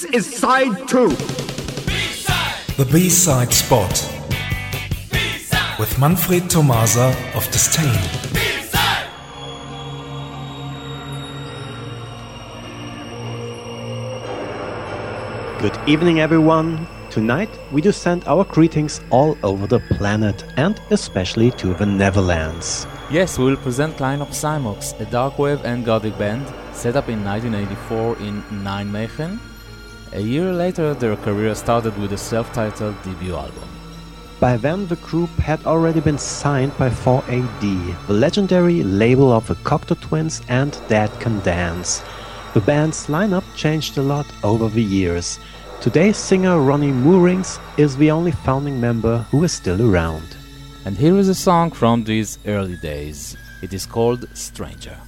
This is side two. The B-side spot with Manfred Tomasa of Disdain. Good evening, everyone. Tonight, we do send our greetings all over the planet and especially to the Netherlands. Yes, we will present Clan of Xymox, a dark wave and gothic band set up in 1984 in Nijmegen. A year later, their career started with a self-titled debut album. By then, the group had already been signed by 4AD, the legendary label of the Cocteau Twins and Dead Can Dance. The band's lineup changed a lot over the years. Today's singer Ronnie Moorings is the only founding member who is still around. And here is a song from these early days. It is called Stranger.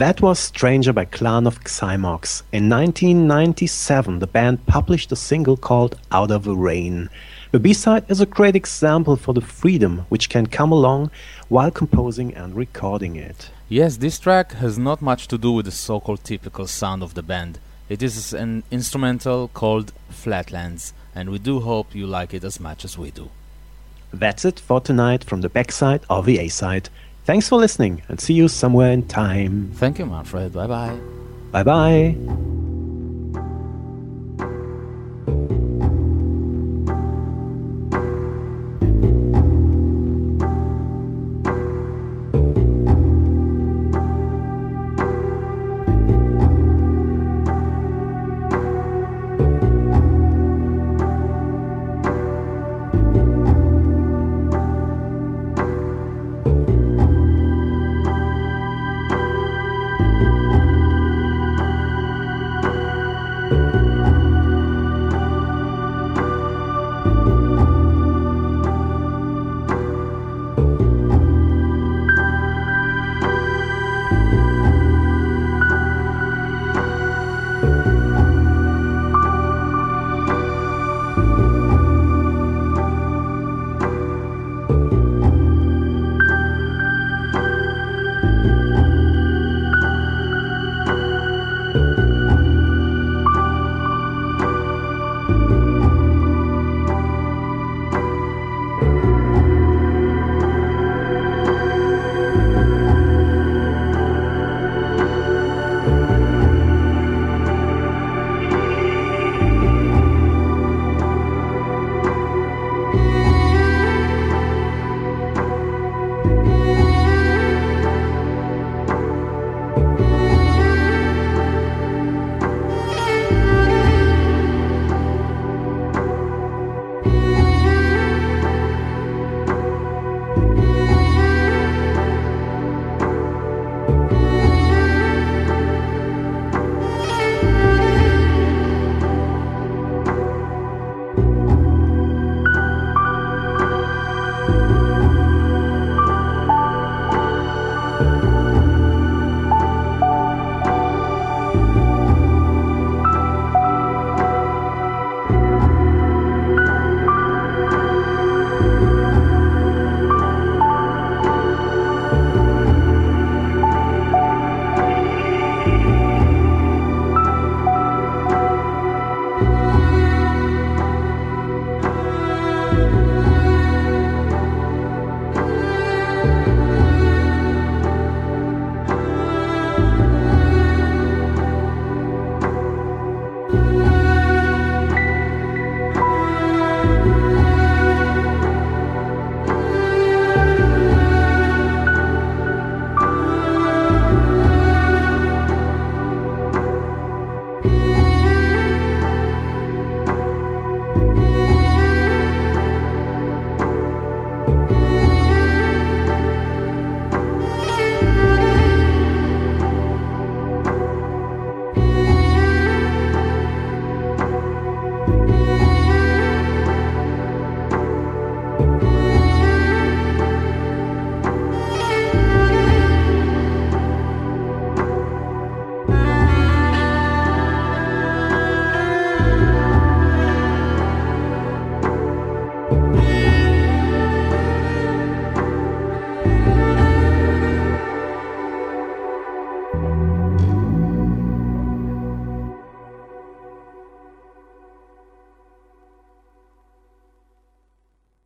That was Stranger by Clan of Xymox. In 1997, the band published a single called Out of the Rain. The B-side is a great example for the freedom which can come along while composing and recording it. Yes, this track has not much to do with the so-called typical sound of the band. It is an instrumental called Flatlands, and we do hope you like it as much as we do. That's it for tonight from the backside of the A-side. Thanks for listening and see you somewhere in time. Thank you, Manfred. Bye bye. Bye bye.